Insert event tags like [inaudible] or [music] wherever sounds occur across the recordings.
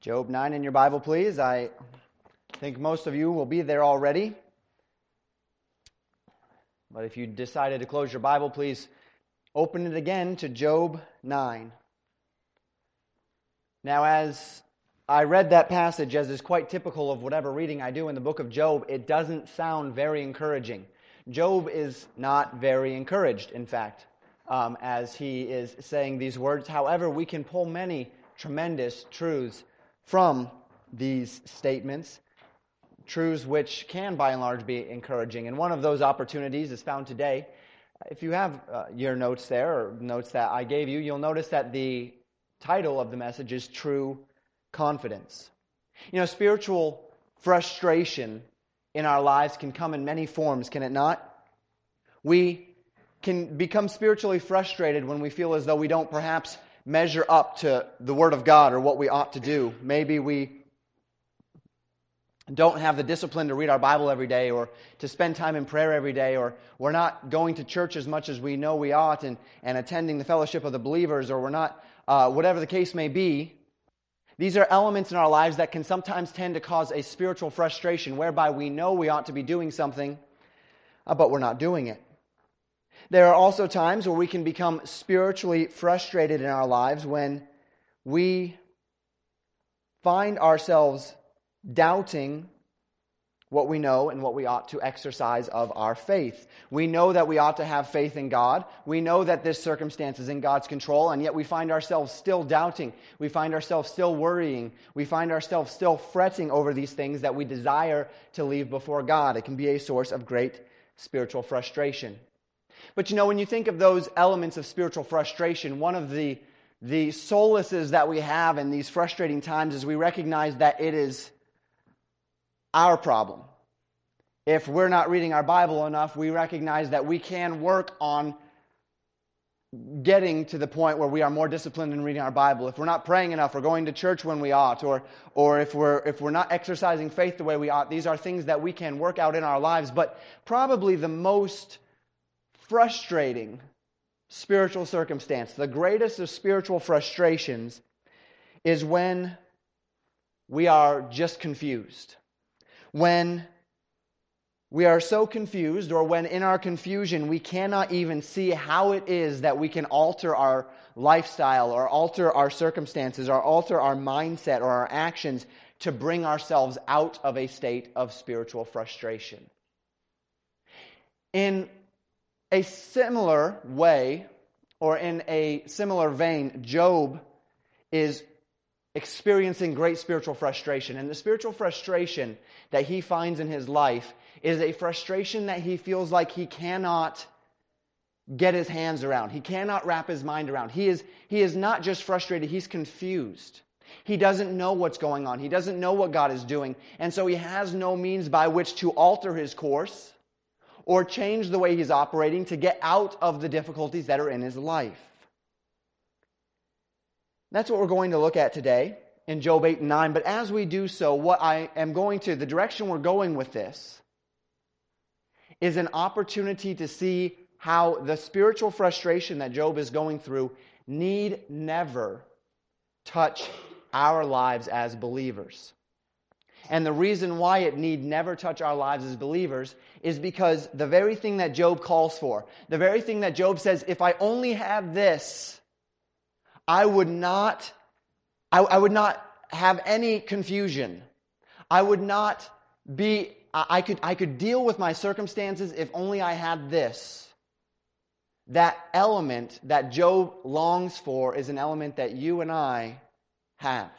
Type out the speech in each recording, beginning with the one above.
Job 9 in your Bible, please. I think most of you will be there already. But if you decided to close your Bible, please open it again to Job 9. Now, as I read that passage, as is quite typical of whatever reading I do in the book of Job, it doesn't sound very encouraging. Job is not very encouraged, in fact, um, as he is saying these words. However, we can pull many tremendous truths from these statements, truths which can, by and large, be encouraging. And one of those opportunities is found today. If you have uh, your notes there, or notes that I gave you, you'll notice that the title of the message is True Confidence. You know, spiritual frustration in our lives can come in many forms, can it not? We can become spiritually frustrated when we feel as though we don't perhaps measure up to the Word of God or what we ought to do. Maybe we don't have the discipline to read our Bible every day or to spend time in prayer every day, or we're not going to church as much as we know we ought and, and attending the fellowship of the believers, or we're not, uh, whatever the case may be. These are elements in our lives that can sometimes tend to cause a spiritual frustration whereby we know we ought to be doing something, uh, but we're not doing it. There are also times where we can become spiritually frustrated in our lives when we find ourselves doubting what we know and what we ought to exercise of our faith. We know that we ought to have faith in God. We know that this circumstance is in God's control, and yet we find ourselves still doubting. We find ourselves still worrying. We find ourselves still fretting over these things that we desire to leave before God. It can be a source of great spiritual frustration. But you know, when you think of those elements of spiritual frustration, one of the, the solaces that we have in these frustrating times is we recognize that it is our problem. If we're not reading our Bible enough, we recognize that we can work on getting to the point where we are more disciplined in reading our Bible. If we're not praying enough or going to church when we ought, or, or if, we're, if we're not exercising faith the way we ought, these are things that we can work out in our lives. But probably the most frustrating spiritual circumstance, the greatest of spiritual frustrations, is when we are just confused when we are so confused, or when in our confusion we cannot even see how it is that we can alter our lifestyle, or alter our circumstances, or alter our mindset, or our actions to bring ourselves out of a state of spiritual frustration. In a similar way, or in a similar vein, Job is experiencing great spiritual frustration. And the spiritual frustration that he finds in his life is a frustration that he feels like he cannot get his hands around. He cannot wrap his mind around. He is, he is not just frustrated, he's confused. He doesn't know what's going on. He doesn't know what God is doing. And so he has no means by which to alter his course or change the way he's operating to get out of the difficulties that are in his life. That's what we're going to look at today in Job 8 and 9. But as we do so, what I am going to, the direction we're going with this, is an opportunity to see how the spiritual frustration that Job is going through need never touch our lives as believers. And the reason why it need never touch our lives as believers is because the very thing that Job calls for, the very thing that Job says, if I only have this, I would not I, I would not have any confusion. I would not be, I could, I could deal with my circumstances if only I had this. That element that Job longs for is an element that you and I have.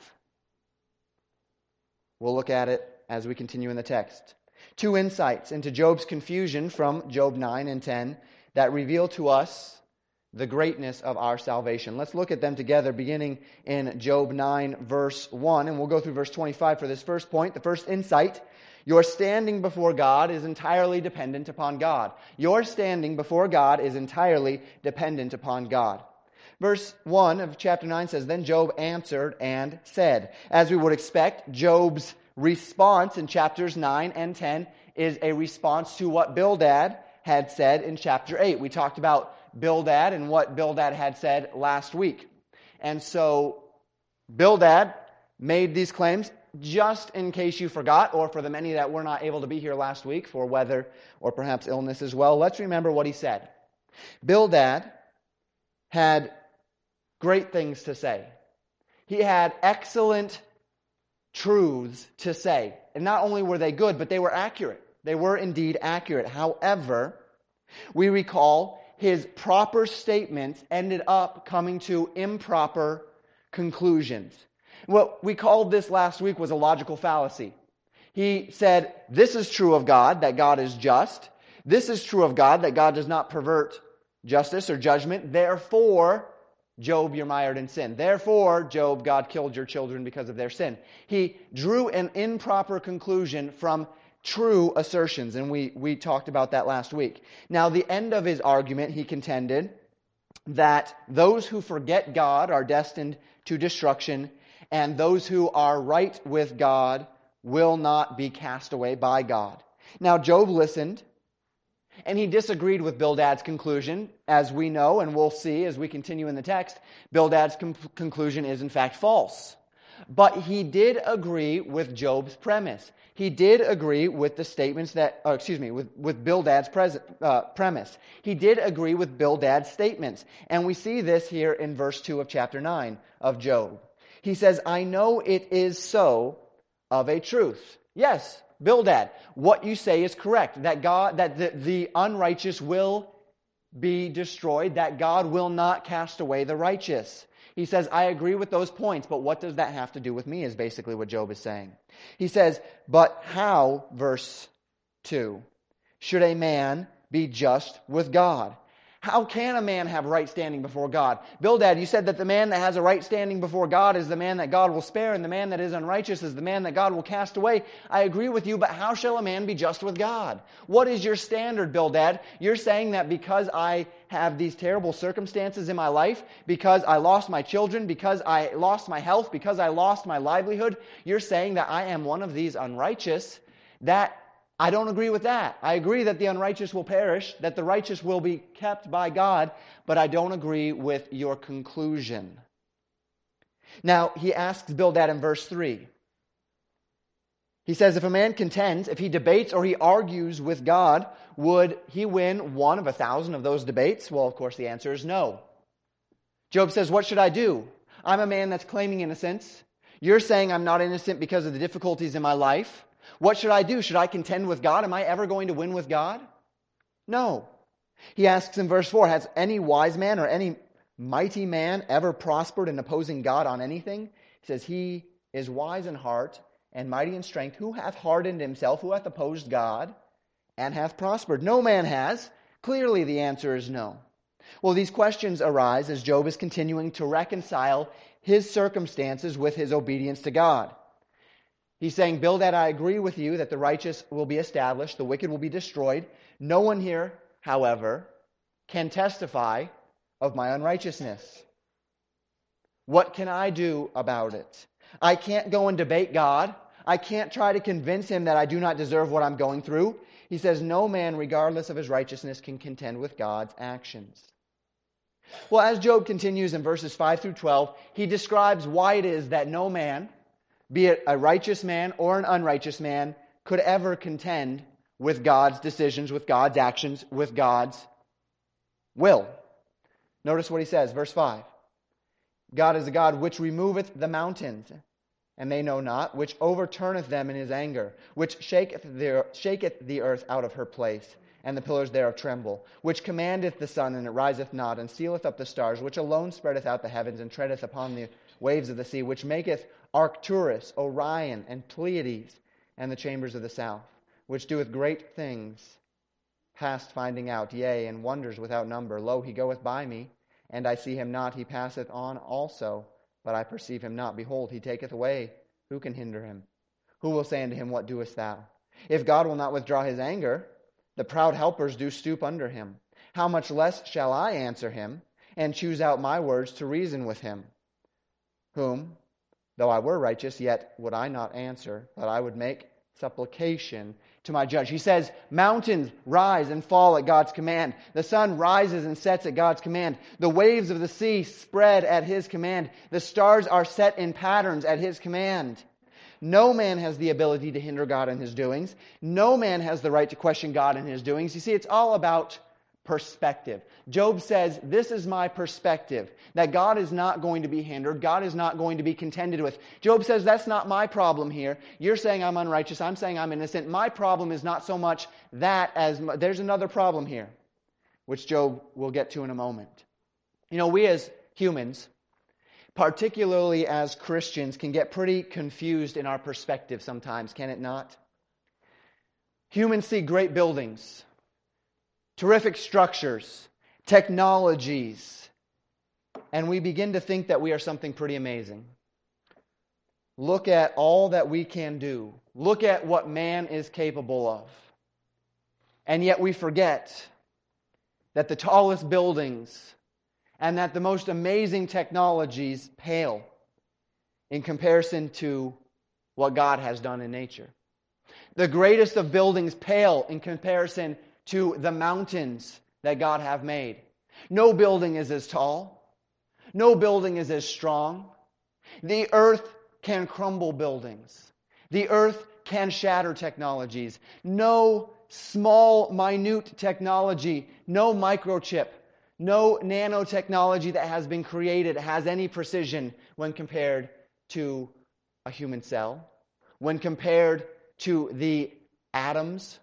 We'll look at it as we continue in the text. Two insights into Job's confusion from Job 9 and 10 that reveal to us the greatness of our salvation. Let's look at them together, beginning in Job 9, verse 1, and we'll go through verse 25 for this first point. The first insight your standing before God is entirely dependent upon God. Your standing before God is entirely dependent upon God. Verse 1 of chapter 9 says, Then Job answered and said. As we would expect, Job's response in chapters 9 and 10 is a response to what Bildad had said in chapter 8. We talked about Bildad and what Bildad had said last week. And so Bildad made these claims just in case you forgot, or for the many that were not able to be here last week for weather or perhaps illness as well. Let's remember what he said. Bildad had great things to say. He had excellent truths to say. And not only were they good, but they were accurate. They were indeed accurate. However, we recall his proper statements ended up coming to improper conclusions. What we called this last week was a logical fallacy. He said, This is true of God, that God is just. This is true of God, that God does not pervert justice or judgment. Therefore, Job, you're mired in sin. Therefore, Job, God killed your children because of their sin. He drew an improper conclusion from true assertions, and we, we talked about that last week. Now, the end of his argument, he contended that those who forget God are destined to destruction, and those who are right with God will not be cast away by God. Now, Job listened and he disagreed with Bildad's conclusion, as we know and we'll see as we continue in the text. Bildad's com- conclusion is in fact false. But he did agree with Job's premise. He did agree with the statements that, excuse me, with, with Bildad's pres- uh, premise. He did agree with Bildad's statements. And we see this here in verse 2 of chapter 9 of Job. He says, I know it is so of a truth. Yes, Bildad, what you say is correct. That God, that the, the unrighteous will be destroyed, that God will not cast away the righteous. He says, I agree with those points, but what does that have to do with me is basically what Job is saying. He says, but how, verse 2, should a man be just with God? How can a man have right standing before God? Bildad, you said that the man that has a right standing before God is the man that God will spare, and the man that is unrighteous is the man that God will cast away. I agree with you, but how shall a man be just with God? What is your standard, Bildad? You're saying that because I have these terrible circumstances in my life, because I lost my children, because I lost my health, because I lost my livelihood, you're saying that I am one of these unrighteous, that I don't agree with that. I agree that the unrighteous will perish, that the righteous will be kept by God, but I don't agree with your conclusion. Now, he asks Bildad in verse 3. He says, If a man contends, if he debates or he argues with God, would he win one of a thousand of those debates? Well, of course, the answer is no. Job says, What should I do? I'm a man that's claiming innocence. You're saying I'm not innocent because of the difficulties in my life. What should I do? Should I contend with God? Am I ever going to win with God? No. He asks in verse 4 Has any wise man or any mighty man ever prospered in opposing God on anything? He says, He is wise in heart and mighty in strength. Who hath hardened himself? Who hath opposed God and hath prospered? No man has. Clearly, the answer is no. Well, these questions arise as Job is continuing to reconcile his circumstances with his obedience to God. He's saying, Bildad, I agree with you that the righteous will be established, the wicked will be destroyed. No one here, however, can testify of my unrighteousness. What can I do about it? I can't go and debate God. I can't try to convince him that I do not deserve what I'm going through. He says, No man, regardless of his righteousness, can contend with God's actions. Well, as Job continues in verses 5 through 12, he describes why it is that no man, be it a righteous man or an unrighteous man, could ever contend with God's decisions, with God's actions, with God's will. Notice what he says, verse 5. God is a God which removeth the mountains, and they know not, which overturneth them in his anger, which shaketh the, shaketh the earth out of her place, and the pillars thereof tremble, which commandeth the sun, and it riseth not, and sealeth up the stars, which alone spreadeth out the heavens, and treadeth upon the waves of the sea, which maketh Arcturus, Orion, and Pleiades, and the chambers of the south, which doeth great things, past finding out, yea, and wonders without number. Lo, he goeth by me, and I see him not. He passeth on also, but I perceive him not. Behold, he taketh away. Who can hinder him? Who will say unto him, What doest thou? If God will not withdraw his anger, the proud helpers do stoop under him. How much less shall I answer him, and choose out my words to reason with him? Whom, Though I were righteous, yet would I not answer, but I would make supplication to my judge. He says, Mountains rise and fall at God's command. The sun rises and sets at God's command. The waves of the sea spread at his command. The stars are set in patterns at his command. No man has the ability to hinder God in his doings. No man has the right to question God in his doings. You see, it's all about perspective. Job says, This is my perspective, that God is not going to be hindered. God is not going to be contended with. Job says, That's not my problem here. You're saying I'm unrighteous. I'm saying I'm innocent. My problem is not so much that as my, there's another problem here, which Job will get to in a moment. You know, we as humans, particularly as Christians, can get pretty confused in our perspective sometimes, can it not? Humans see great buildings terrific structures, technologies, and we begin to think that we are something pretty amazing. Look at all that we can do. Look at what man is capable of. And yet we forget that the tallest buildings and that the most amazing technologies pale in comparison to what God has done in nature. The greatest of buildings pale in comparison to the mountains that God have made. No building is as tall. No building is as strong. The earth can crumble buildings. The earth can shatter technologies. No small, minute technology, no microchip, no nanotechnology that has been created has any precision when compared to a human cell, when compared to the atoms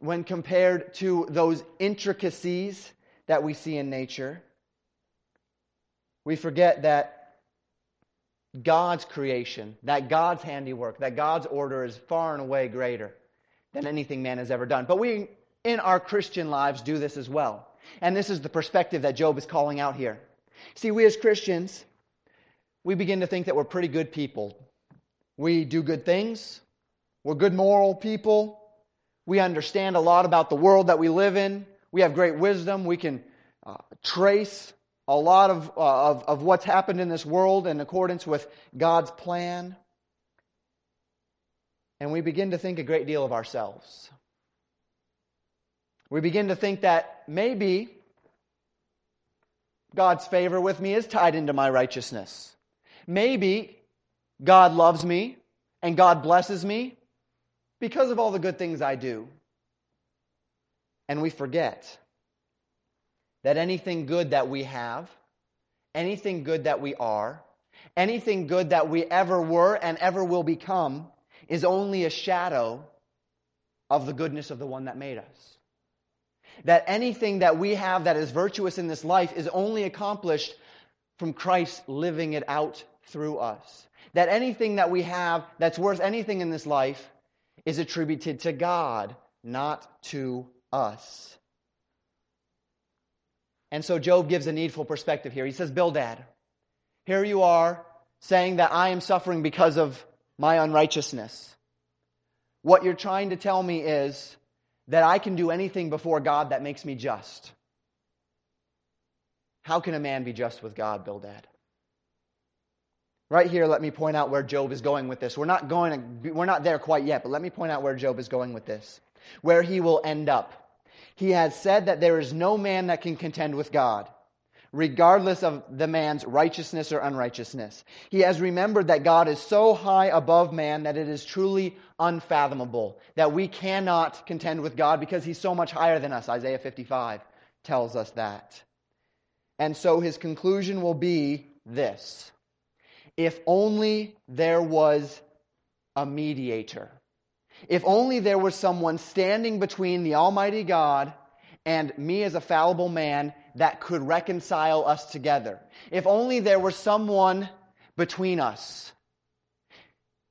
when compared to those intricacies that we see in nature. We forget that God's creation, that God's handiwork, that God's order is far and away greater than anything man has ever done. But we, in our Christian lives, do this as well. And this is the perspective that Job is calling out here. See, we as Christians, we begin to think that we're pretty good people. We do good things. We're good moral people. We understand a lot about the world that we live in. We have great wisdom. We can uh, trace a lot of, uh, of, of what's happened in this world in accordance with God's plan. And we begin to think a great deal of ourselves. We begin to think that maybe God's favor with me is tied into my righteousness. Maybe God loves me and God blesses me because of all the good things I do. And we forget that anything good that we have, anything good that we are, anything good that we ever were and ever will become is only a shadow of the goodness of the one that made us. That anything that we have that is virtuous in this life is only accomplished from Christ living it out through us. That anything that we have that's worth anything in this life is attributed to God, not to us. And so Job gives a needful perspective here. He says, Bildad, here you are saying that I am suffering because of my unrighteousness. What you're trying to tell me is that I can do anything before God that makes me just. How can a man be just with God, Bildad? Right here, let me point out where Job is going with this. We're not going to, we're not there quite yet, but let me point out where Job is going with this. Where he will end up. He has said that there is no man that can contend with God, regardless of the man's righteousness or unrighteousness. He has remembered that God is so high above man that it is truly unfathomable, that we cannot contend with God because he's so much higher than us. Isaiah 55 tells us that. And so his conclusion will be this if only there was a mediator. If only there was someone standing between the Almighty God and me as a fallible man that could reconcile us together. If only there was someone between us.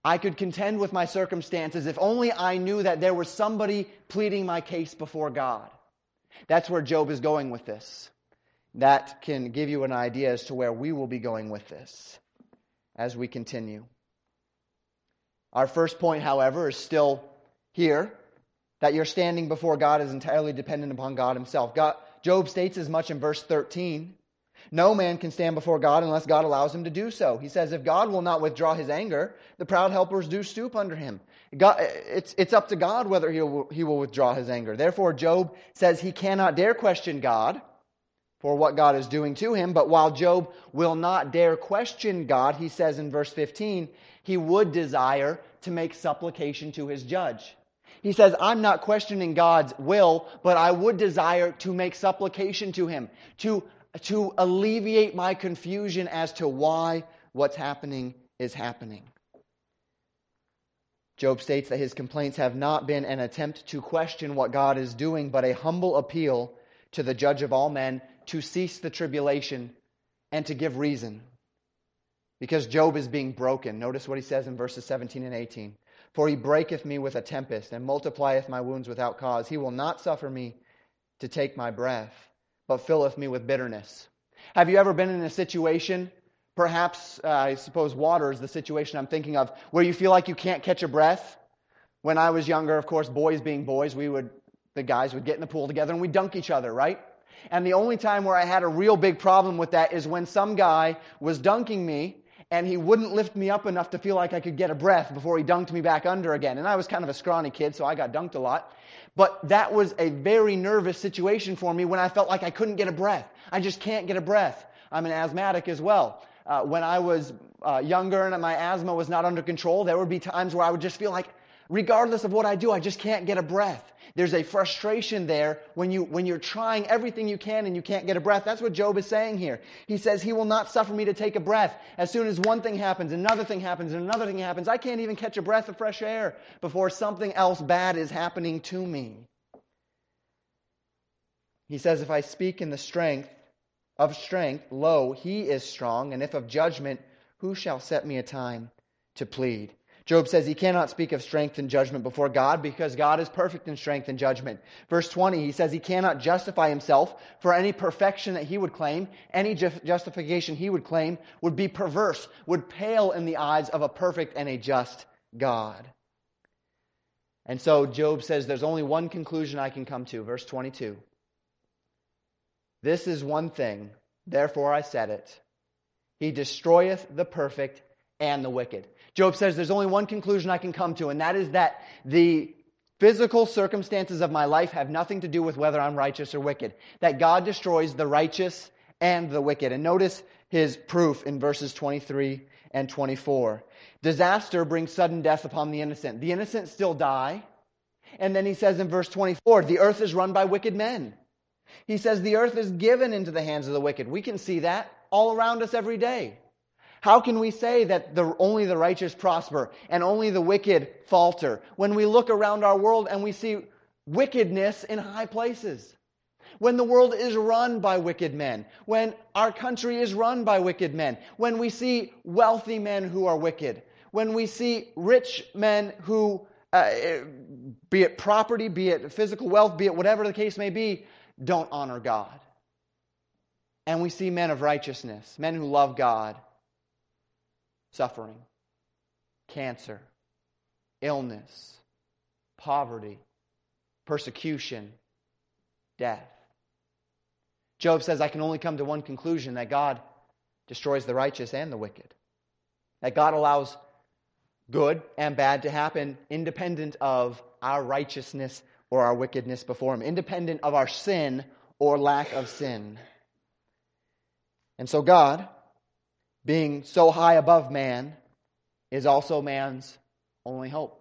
I could contend with my circumstances if only I knew that there was somebody pleading my case before God. That's where Job is going with this. That can give you an idea as to where we will be going with this as we continue. Our first point, however, is still here that your standing before God is entirely dependent upon God Himself. God, Job states as much in verse 13 No man can stand before God unless God allows him to do so. He says, if God will not withdraw his anger, the proud helpers do stoop under him. God, it's, it's up to God whether he will, he will withdraw his anger. Therefore, Job says he cannot dare question God for what God is doing to him. But while Job will not dare question God, he says in verse 15, he would desire to make supplication to his judge. He says, I'm not questioning God's will, but I would desire to make supplication to him, to to alleviate my confusion as to why what's happening is happening. Job states that his complaints have not been an attempt to question what God is doing, but a humble appeal to the judge of all men to cease the tribulation and to give reason. Because Job is being broken. Notice what he says in verses 17 and 18. For he breaketh me with a tempest and multiplieth my wounds without cause. He will not suffer me to take my breath but filleth me with bitterness. Have you ever been in a situation, perhaps, uh, I suppose water is the situation I'm thinking of, where you feel like you can't catch a breath? When I was younger, of course, boys being boys, we would, the guys would get in the pool together and we'd dunk each other, right? And the only time where I had a real big problem with that is when some guy was dunking me and he wouldn't lift me up enough to feel like I could get a breath before he dunked me back under again. And I was kind of a scrawny kid, so I got dunked a lot. But that was a very nervous situation for me when I felt like I couldn't get a breath. I just can't get a breath. I'm an asthmatic as well. Uh, when I was uh, younger and my asthma was not under control, there would be times where I would just feel like, regardless of what I do, I just can't get a breath. There's a frustration there when, you, when you're trying everything you can and you can't get a breath. That's what Job is saying here. He says, He will not suffer me to take a breath. As soon as one thing happens, another thing happens, and another thing happens, I can't even catch a breath of fresh air before something else bad is happening to me. He says, If I speak in the strength of strength, lo, he is strong, and if of judgment, who shall set me a time to plead? Job says he cannot speak of strength and judgment before God because God is perfect in strength and judgment. Verse 20, he says he cannot justify himself for any perfection that he would claim. Any justification he would claim would be perverse, would pale in the eyes of a perfect and a just God. And so Job says there's only one conclusion I can come to. Verse 22. This is one thing, therefore I said it. He destroyeth the perfect and the wicked. Job says there's only one conclusion I can come to, and that is that the physical circumstances of my life have nothing to do with whether I'm righteous or wicked. That God destroys the righteous and the wicked. And notice his proof in verses 23 and 24. Disaster brings sudden death upon the innocent. The innocent still die. And then he says in verse 24, the earth is run by wicked men. He says the earth is given into the hands of the wicked. We can see that all around us every day. How can we say that the, only the righteous prosper and only the wicked falter? When we look around our world and we see wickedness in high places? When the world is run by wicked men, when our country is run by wicked men, when we see wealthy men who are wicked, when we see rich men who, uh, be it property, be it physical wealth, be it whatever the case may be, don't honor God. And we see men of righteousness, men who love God, suffering, cancer, illness, poverty, persecution, death. Job says, I can only come to one conclusion that God destroys the righteous and the wicked. That God allows good and bad to happen independent of our righteousness or our wickedness before Him, independent of our sin or lack of sin. And so God being so high above man, is also man's only hope.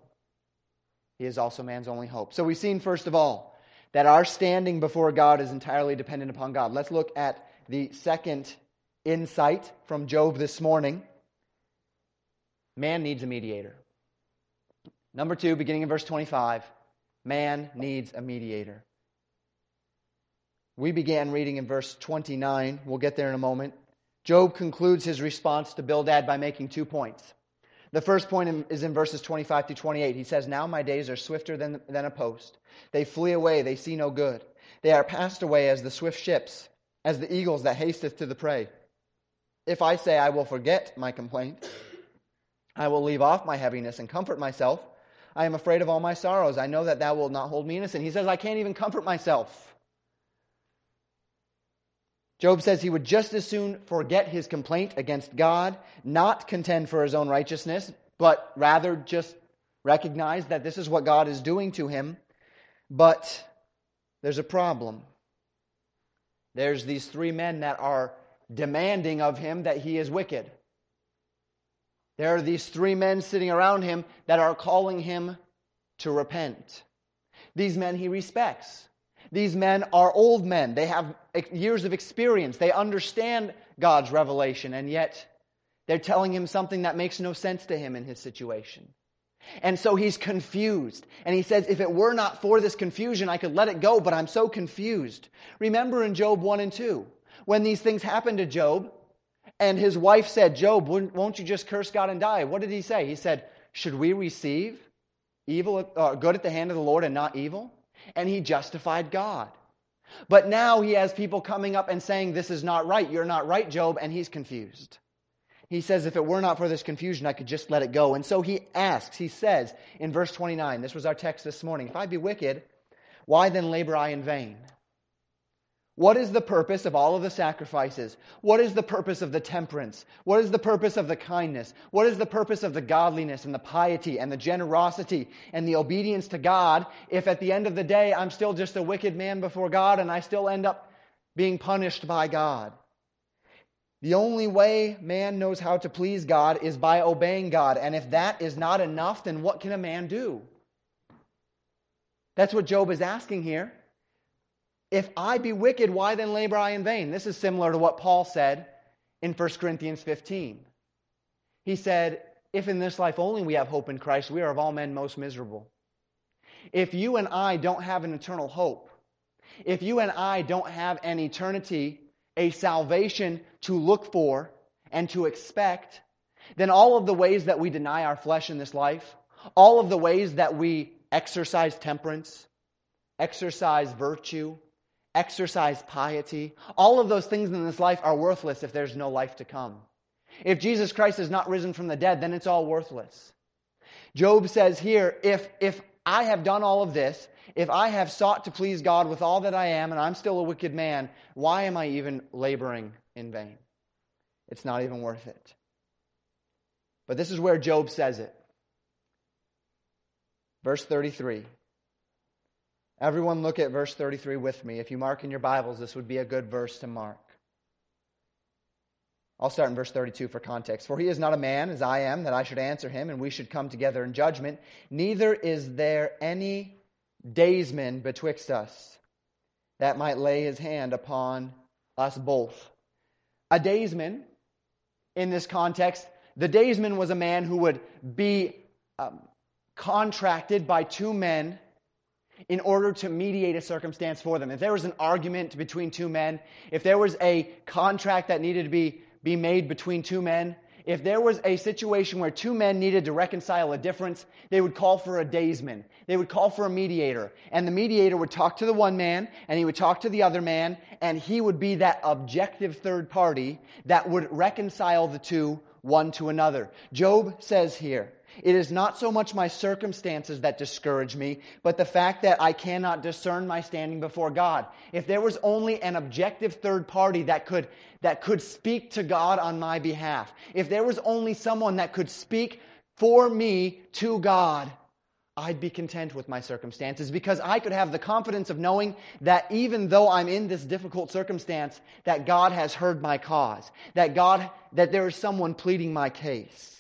He is also man's only hope. So we've seen, first of all, that our standing before God is entirely dependent upon God. Let's look at the second insight from Job this morning. Man needs a mediator. Number two, beginning in verse 25, man needs a mediator. We began reading in verse 29. We'll get there in a moment. Job concludes his response to Bildad by making two points. The first point is in verses 25 to 28. He says, Now my days are swifter than, than a post. They flee away, they see no good. They are passed away as the swift ships, as the eagles that hasteth to the prey. If I say, I will forget my complaint, I will leave off my heaviness and comfort myself. I am afraid of all my sorrows. I know that thou wilt not hold me innocent. He says, I can't even comfort myself. Job says he would just as soon forget his complaint against God, not contend for his own righteousness, but rather just recognize that this is what God is doing to him. But there's a problem. There's these three men that are demanding of him that he is wicked. There are these three men sitting around him that are calling him to repent. These men he respects. These men are old men. They have years of experience. They understand God's revelation, and yet they're telling him something that makes no sense to him in his situation. And so he's confused. And he says, if it were not for this confusion, I could let it go, but I'm so confused. Remember in Job 1 and 2, when these things happened to Job, and his wife said, Job, won't you just curse God and die? What did he say? He said, Should we receive evil, uh, good at the hand of the Lord and not evil? And he justified God. But now he has people coming up and saying, This is not right. You're not right, Job. And he's confused. He says, If it were not for this confusion, I could just let it go. And so he asks, he says in verse 29, this was our text this morning, If I be wicked, why then labor I in vain? What is the purpose of all of the sacrifices? What is the purpose of the temperance? What is the purpose of the kindness? What is the purpose of the godliness and the piety and the generosity and the obedience to God if at the end of the day I'm still just a wicked man before God and I still end up being punished by God? The only way man knows how to please God is by obeying God. And if that is not enough, then what can a man do? That's what Job is asking here. If I be wicked, why then labor I in vain? This is similar to what Paul said in 1 Corinthians 15. He said, If in this life only we have hope in Christ, we are of all men most miserable. If you and I don't have an eternal hope, if you and I don't have an eternity, a salvation to look for and to expect, then all of the ways that we deny our flesh in this life, all of the ways that we exercise temperance, exercise virtue, exercise piety, all of those things in this life are worthless if there's no life to come. If Jesus Christ is not risen from the dead, then it's all worthless. Job says here, if, if I have done all of this, if I have sought to please God with all that I am and I'm still a wicked man, why am I even laboring in vain? It's not even worth it. But this is where Job says it. Verse 33. Everyone look at verse 33 with me. If you mark in your Bibles, this would be a good verse to mark. I'll start in verse 32 for context. For he is not a man as I am, that I should answer him, and we should come together in judgment. Neither is there any daysman betwixt us that might lay his hand upon us both. A daysman, in this context, the daysman was a man who would be um, contracted by two men in order to mediate a circumstance for them. If there was an argument between two men, if there was a contract that needed to be, be made between two men, if there was a situation where two men needed to reconcile a difference, they would call for a daysman. They would call for a mediator. And the mediator would talk to the one man, and he would talk to the other man, and he would be that objective third party that would reconcile the two one to another. Job says here, it is not so much my circumstances that discourage me, but the fact that I cannot discern my standing before God. If there was only an objective third party that could, that could speak to God on my behalf, if there was only someone that could speak for me to God, I'd be content with my circumstances because I could have the confidence of knowing that even though I'm in this difficult circumstance, that God has heard my cause, that God, that there is someone pleading my case.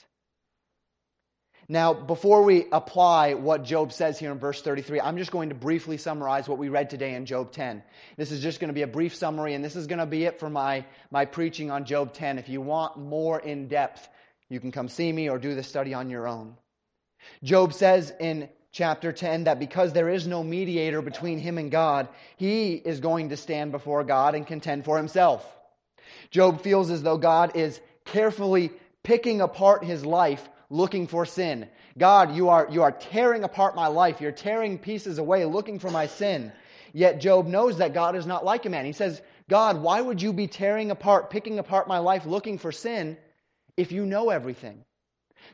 Now, before we apply what Job says here in verse 33, I'm just going to briefly summarize what we read today in Job 10. This is just going to be a brief summary, and this is going to be it for my, my preaching on Job 10. If you want more in depth, you can come see me or do the study on your own. Job says in chapter 10 that because there is no mediator between him and God, he is going to stand before God and contend for himself. Job feels as though God is carefully picking apart his life looking for sin. God, you are, you are tearing apart my life. You're tearing pieces away looking for my sin. Yet Job knows that God is not like a man. He says, God, why would you be tearing apart, picking apart my life looking for sin if you know everything?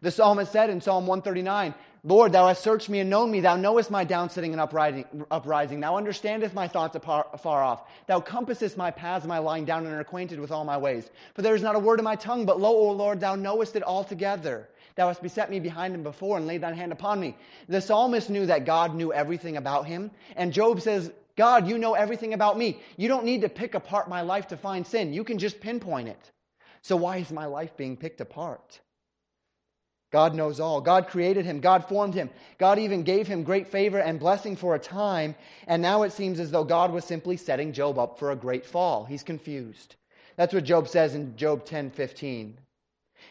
The psalmist said in Psalm 139, Lord, thou hast searched me and known me. Thou knowest my downsitting and uprising. uprising. Thou understandest my thoughts afar off. Thou compassest my paths, my lying down, and art acquainted with all my ways. For there is not a word in my tongue, but lo, O Lord, thou knowest it altogether. Thou hast beset me behind and before, and laid thine hand upon me. The psalmist knew that God knew everything about him. And Job says, God, you know everything about me. You don't need to pick apart my life to find sin. You can just pinpoint it. So why is my life being picked apart? God knows all. God created him. God formed him. God even gave him great favor and blessing for a time. And now it seems as though God was simply setting Job up for a great fall. He's confused. That's what Job says in Job 10 15.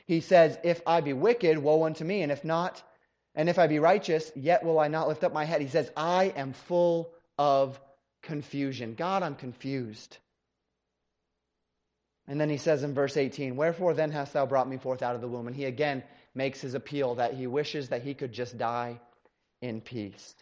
He says, If I be wicked, woe unto me. And if not, and if I be righteous, yet will I not lift up my head. He says, I am full of confusion. God, I'm confused. And then he says in verse 18, Wherefore then hast thou brought me forth out of the womb? And he again makes his appeal that he wishes that he could just die in peace.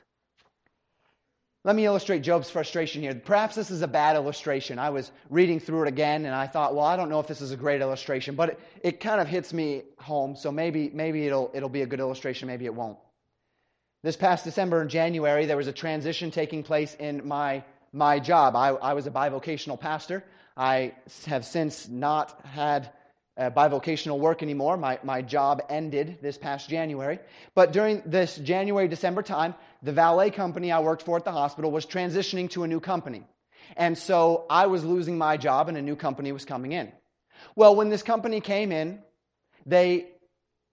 Let me illustrate Job's frustration here. Perhaps this is a bad illustration. I was reading through it again and I thought, well, I don't know if this is a great illustration, but it, it kind of hits me home, so maybe, maybe it'll, it'll be a good illustration, maybe it won't. This past December and January, there was a transition taking place in my, my job. I, I was a bivocational pastor. I have since not had uh, bivocational work anymore. My, my job ended this past January. But during this January December time, the valet company I worked for at the hospital was transitioning to a new company. And so I was losing my job and a new company was coming in. Well, when this company came in, they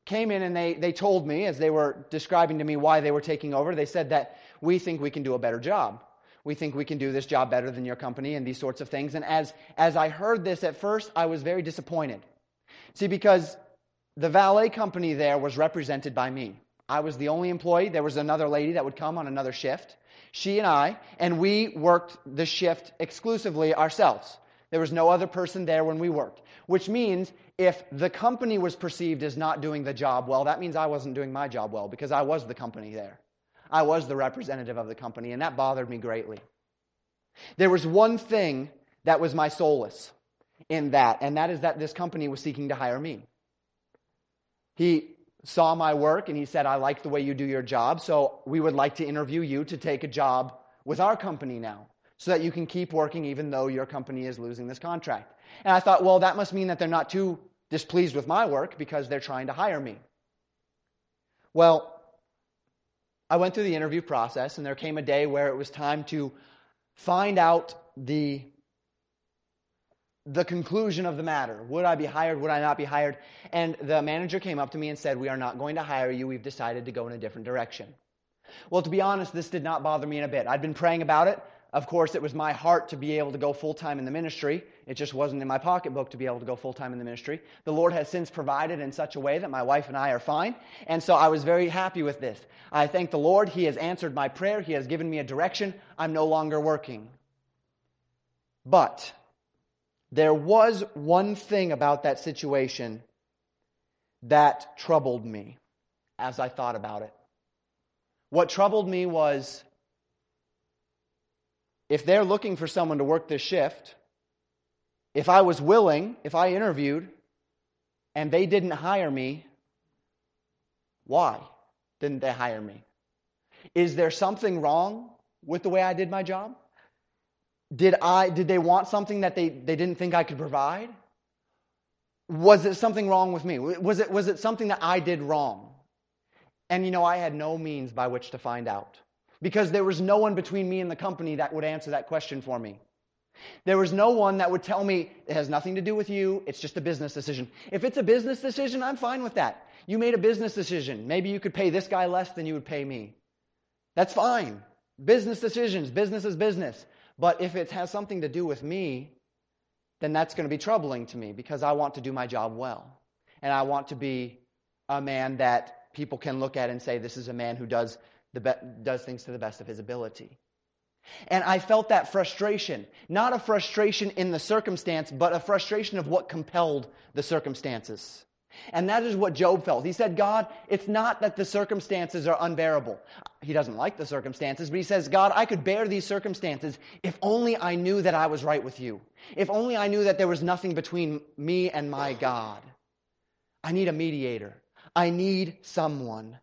came in and they, they told me, as they were describing to me why they were taking over, they said that we think we can do a better job. We think we can do this job better than your company and these sorts of things. And as, as I heard this at first, I was very disappointed. See, because the valet company there was represented by me. I was the only employee. There was another lady that would come on another shift. She and I, and we worked the shift exclusively ourselves. There was no other person there when we worked. Which means if the company was perceived as not doing the job well, that means I wasn't doing my job well because I was the company there. I was the representative of the company, and that bothered me greatly. There was one thing that was my solace in that, and that is that this company was seeking to hire me. He saw my work and he said, I like the way you do your job, so we would like to interview you to take a job with our company now so that you can keep working even though your company is losing this contract. And I thought, well, that must mean that they're not too displeased with my work because they're trying to hire me. Well, I went through the interview process and there came a day where it was time to find out the the conclusion of the matter. Would I be hired? Would I not be hired? And the manager came up to me and said, We are not going to hire you. We've decided to go in a different direction. Well, to be honest, this did not bother me in a bit. I'd been praying about it. Of course, it was my heart to be able to go full time in the ministry. It just wasn't in my pocketbook to be able to go full time in the ministry. The Lord has since provided in such a way that my wife and I are fine. And so I was very happy with this. I thank the Lord. He has answered my prayer. He has given me a direction. I'm no longer working. But there was one thing about that situation that troubled me as I thought about it. What troubled me was if they're looking for someone to work this shift, if I was willing, if I interviewed, and they didn't hire me, why didn't they hire me? Is there something wrong with the way I did my job? Did, I, did they want something that they, they didn't think I could provide? Was it something wrong with me? Was it, was it something that I did wrong? And you know, I had no means by which to find out because there was no one between me and the company that would answer that question for me. There was no one that would tell me it has nothing to do with you, it's just a business decision. If it's a business decision, I'm fine with that. You made a business decision. Maybe you could pay this guy less than you would pay me. That's fine. Business decisions, business is business. But if it has something to do with me, then that's going to be troubling to me because I want to do my job well. And I want to be a man that people can look at and say, this is a man who does, the be- does things to the best of his ability. And I felt that frustration. Not a frustration in the circumstance, but a frustration of what compelled the circumstances. And that is what Job felt. He said, God, it's not that the circumstances are unbearable. He doesn't like the circumstances, but he says, God, I could bear these circumstances if only I knew that I was right with you. If only I knew that there was nothing between me and my God. I need a mediator. I need someone.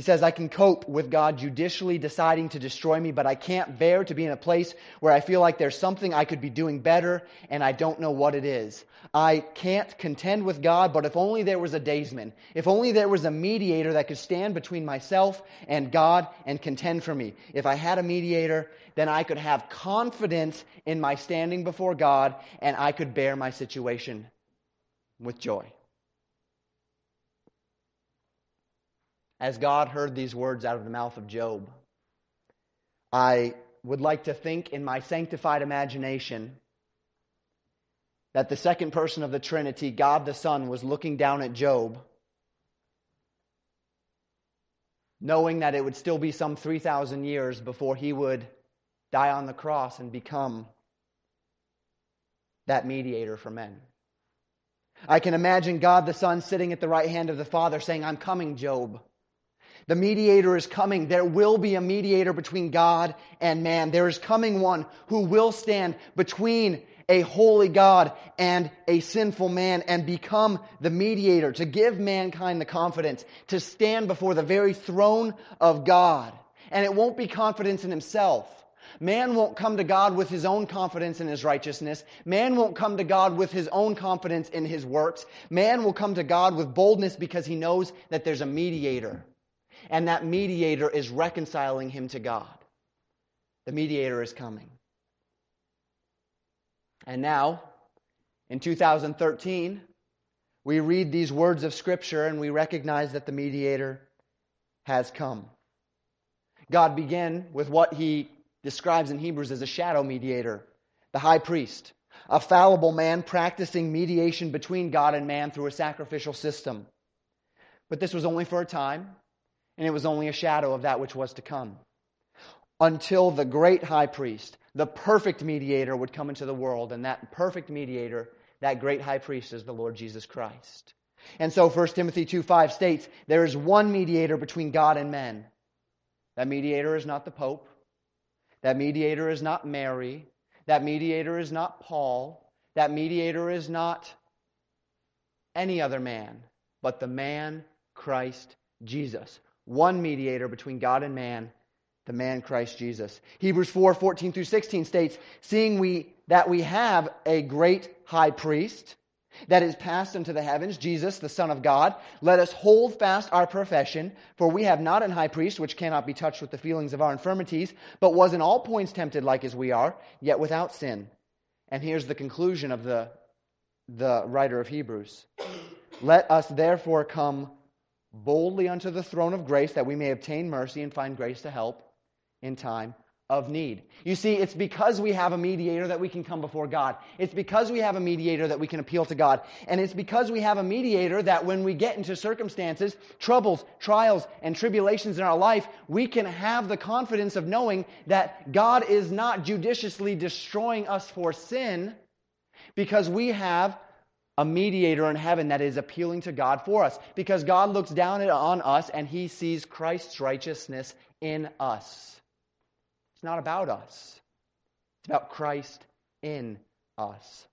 He says, I can cope with God judicially deciding to destroy me, but I can't bear to be in a place where I feel like there's something I could be doing better and I don't know what it is. I can't contend with God, but if only there was a daysman, if only there was a mediator that could stand between myself and God and contend for me. If I had a mediator, then I could have confidence in my standing before God and I could bear my situation with joy. As God heard these words out of the mouth of Job, I would like to think in my sanctified imagination that the second person of the Trinity, God the Son, was looking down at Job, knowing that it would still be some 3,000 years before he would die on the cross and become that mediator for men. I can imagine God the Son sitting at the right hand of the Father saying, I'm coming, Job. The mediator is coming. There will be a mediator between God and man. There is coming one who will stand between a holy God and a sinful man and become the mediator to give mankind the confidence to stand before the very throne of God. And it won't be confidence in himself. Man won't come to God with his own confidence in his righteousness. Man won't come to God with his own confidence in his works. Man will come to God with boldness because he knows that there's a mediator and that mediator is reconciling him to God. The mediator is coming. And now, in 2013, we read these words of Scripture and we recognize that the mediator has come. God began with what he describes in Hebrews as a shadow mediator, the high priest, a fallible man practicing mediation between God and man through a sacrificial system. But this was only for a time and it was only a shadow of that which was to come. Until the great high priest, the perfect mediator, would come into the world, and that perfect mediator, that great high priest, is the Lord Jesus Christ. And so 1 Timothy 2 5 states, There is one mediator between God and men. That mediator is not the Pope. That mediator is not Mary. That mediator is not Paul. That mediator is not any other man, but the man, Christ Jesus one mediator between God and man, the man Christ Jesus. Hebrews 4 14 through 16 states, Seeing we that we have a great high priest that is passed into the heavens, Jesus, the Son of God, let us hold fast our profession, for we have not an high priest which cannot be touched with the feelings of our infirmities, but was in all points tempted like as we are, yet without sin. And here's the conclusion of the, the writer of Hebrews. Let us therefore come boldly unto the throne of grace that we may obtain mercy and find grace to help in time of need. You see, it's because we have a mediator that we can come before God. It's because we have a mediator that we can appeal to God. And it's because we have a mediator that when we get into circumstances, troubles, trials, and tribulations in our life, we can have the confidence of knowing that God is not judiciously destroying us for sin because we have a mediator in heaven that is appealing to God for us because God looks down on us and he sees Christ's righteousness in us. It's not about us, it's about Christ in us.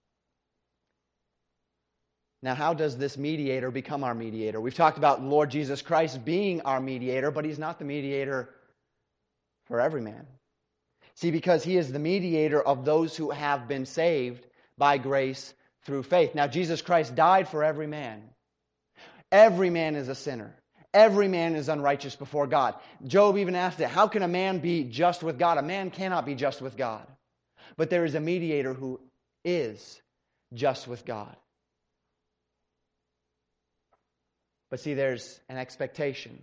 Now, how does this mediator become our mediator? We've talked about Lord Jesus Christ being our mediator, but he's not the mediator for every man. See, because he is the mediator of those who have been saved by grace through faith. Now, Jesus Christ died for every man. Every man is a sinner. Every man is unrighteous before God. Job even asked it How can a man be just with God? A man cannot be just with God. But there is a mediator who is just with God. But see, there's an expectation.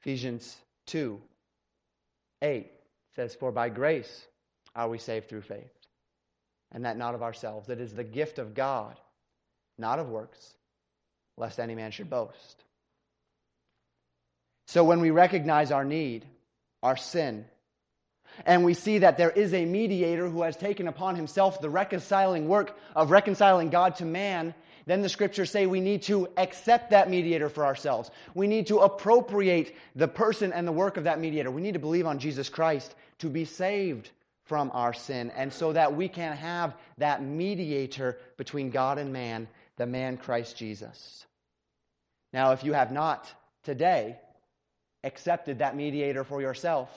Ephesians 2 8 says, For by grace are we saved through faith and that not of ourselves. It is the gift of God, not of works, lest any man should boast. So when we recognize our need, our sin, and we see that there is a mediator who has taken upon himself the reconciling work of reconciling God to man, then the scriptures say we need to accept that mediator for ourselves. We need to appropriate the person and the work of that mediator. We need to believe on Jesus Christ to be saved from our sin, and so that we can have that mediator between God and man, the man Christ Jesus. Now, if you have not today accepted that mediator for yourself,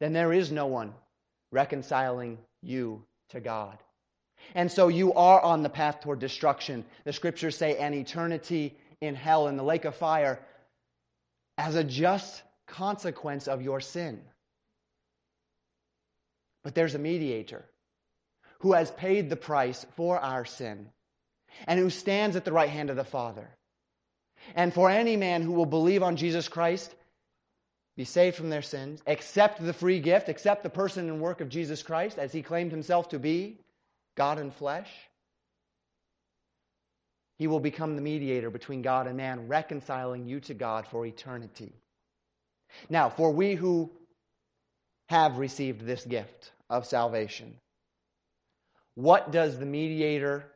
then there is no one reconciling you to God. And so you are on the path toward destruction. The scriptures say an eternity in hell, in the lake of fire, as a just consequence of your sin. But there's a mediator who has paid the price for our sin and who stands at the right hand of the Father. And for any man who will believe on Jesus Christ, be saved from their sins, accept the free gift, accept the person and work of Jesus Christ as he claimed himself to be, God in flesh, he will become the mediator between God and man, reconciling you to God for eternity. Now, for we who have received this gift of salvation, what does the mediator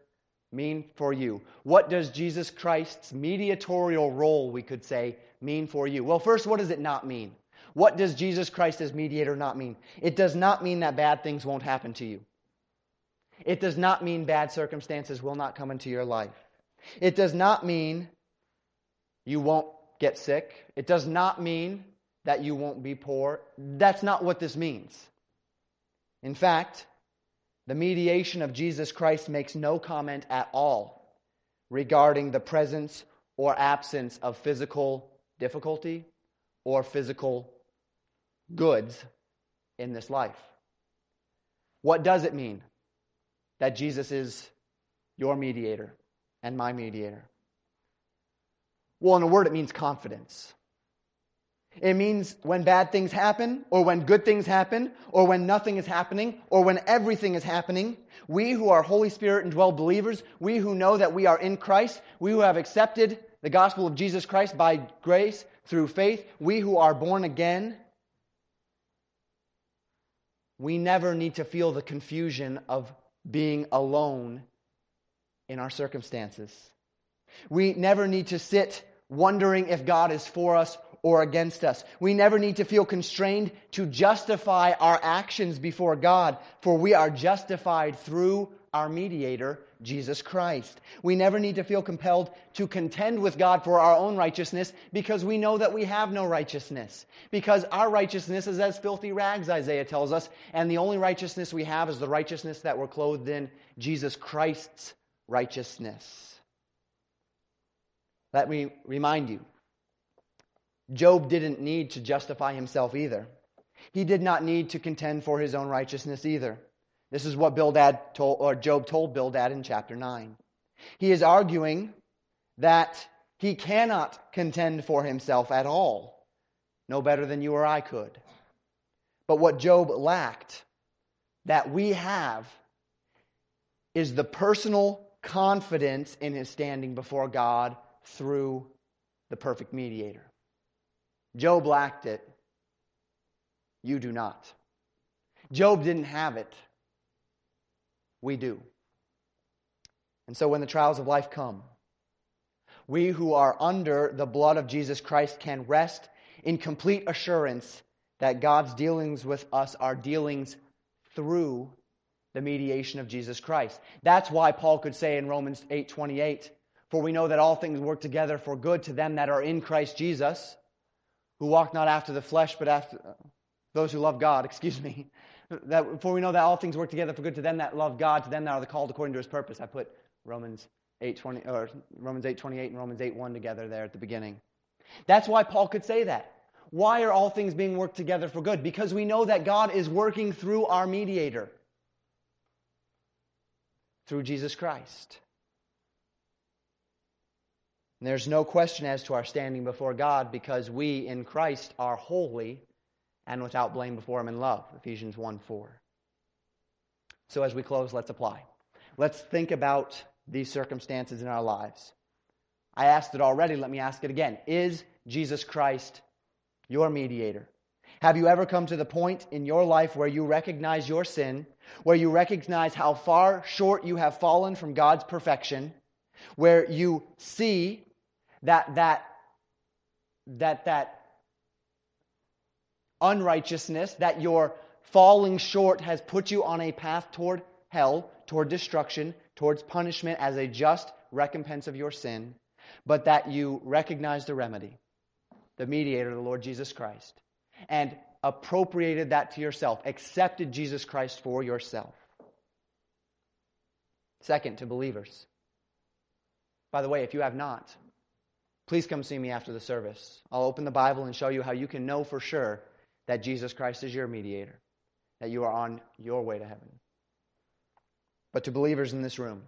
mean for you? What does Jesus Christ's mediatorial role, we could say, mean for you? Well, first, what does it not mean? What does Jesus Christ as mediator not mean? It does not mean that bad things won't happen to you. It does not mean bad circumstances will not come into your life. It does not mean you won't get sick. It does not mean that you won't be poor. That's not what this means. In fact, the mediation of Jesus Christ makes no comment at all regarding the presence or absence of physical difficulty or physical goods in this life. What does it mean that Jesus is your mediator and my mediator? Well, in a word, it means confidence. It means when bad things happen, or when good things happen, or when nothing is happening, or when everything is happening, we who are Holy Spirit and dwell believers, we who know that we are in Christ, we who have accepted the gospel of Jesus Christ by grace through faith, we who are born again, we never need to feel the confusion of being alone in our circumstances. We never need to sit wondering if God is for us or against us. We never need to feel constrained to justify our actions before God, for we are justified through our mediator, Jesus Christ. We never need to feel compelled to contend with God for our own righteousness because we know that we have no righteousness. Because our righteousness is as filthy rags, Isaiah tells us, and the only righteousness we have is the righteousness that we're clothed in, Jesus Christ's righteousness. Let me remind you Job didn't need to justify himself either. He did not need to contend for his own righteousness either. This is what Bildad told, or Job told Bildad in chapter 9. He is arguing that he cannot contend for himself at all, no better than you or I could. But what Job lacked, that we have, is the personal confidence in his standing before God through the perfect mediator. Job lacked it. You do not. Job didn't have it. We do. And so when the trials of life come, we who are under the blood of Jesus Christ can rest in complete assurance that God's dealings with us are dealings through the mediation of Jesus Christ. That's why Paul could say in Romans 8:28, "For we know that all things work together for good to them that are in Christ Jesus, who walk not after the flesh, but after those who love God, [laughs] excuse me. That, for we know that all things work together for good to them that love God, to them that are the called according to his purpose. I put Romans 8:20 or Romans 8:28 and Romans 8:1 together there at the beginning. That's why Paul could say that. Why are all things being worked together for good? Because we know that God is working through our mediator, through Jesus Christ. And there's no question as to our standing before God because we in Christ are holy and without blame before Him in love. Ephesians 1 4. So as we close, let's apply. Let's think about these circumstances in our lives. I asked it already, let me ask it again. Is Jesus Christ your mediator? Have you ever come to the point in your life where you recognize your sin, where you recognize how far short you have fallen from God's perfection, where you see that that that that unrighteousness, that your falling short has put you on a path toward hell, toward destruction, towards punishment as a just recompense of your sin, but that you recognize the remedy. the mediator, the Lord Jesus Christ, and appropriated that to yourself, accepted Jesus Christ for yourself. Second, to believers. By the way, if you have not, please come see me after the service. I'll open the Bible and show you how you can know for sure that Jesus Christ is your mediator, that you are on your way to heaven. But to believers in this room,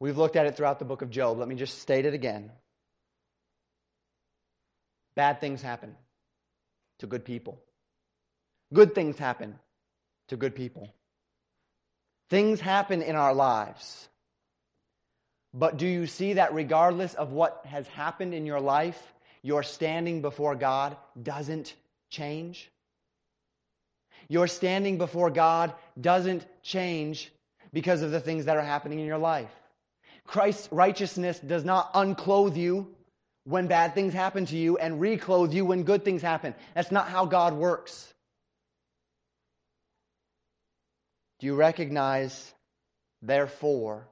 we've looked at it throughout the book of Job. Let me just state it again. Bad things happen to good people. Good things happen to good people. Things happen in our lives. But do you see that regardless of what has happened in your life, your standing before God doesn't change? Your standing before God doesn't change because of the things that are happening in your life. Christ's righteousness does not unclothe you when bad things happen to you and reclothe you when good things happen. That's not how God works. Do you recognize, therefore,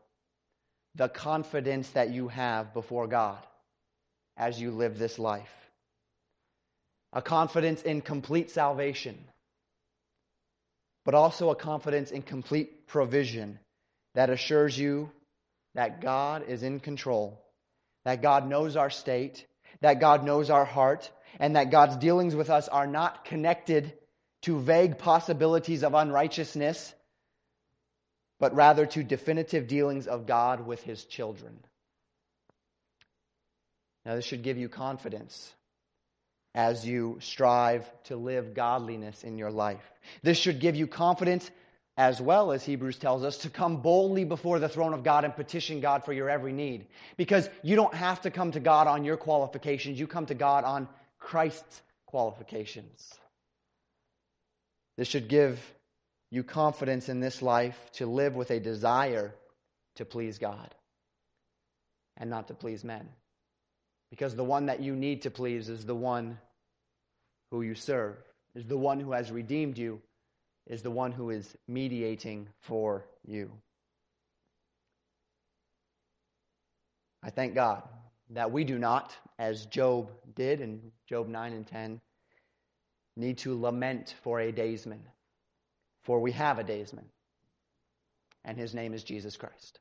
the confidence that you have before God as you live this life? A confidence in complete salvation, but also a confidence in complete provision that assures you that God is in control that God knows our state, that God knows our heart, and that God's dealings with us are not connected to vague possibilities of unrighteousness, but rather to definitive dealings of God with his children. Now, this should give you confidence as you strive to live godliness in your life. This should give you confidence as well as Hebrews tells us, to come boldly before the throne of God and petition God for your every need. Because you don't have to come to God on your qualifications, you come to God on Christ's qualifications. This should give you confidence in this life to live with a desire to please God and not to please men. Because the one that you need to please is the one who you serve, is the one who has redeemed you is the one who is mediating for you. I thank God that we do not, as Job did in Job 9 and 10, need to lament for a daysman, for we have a daysman, and his name is Jesus Christ.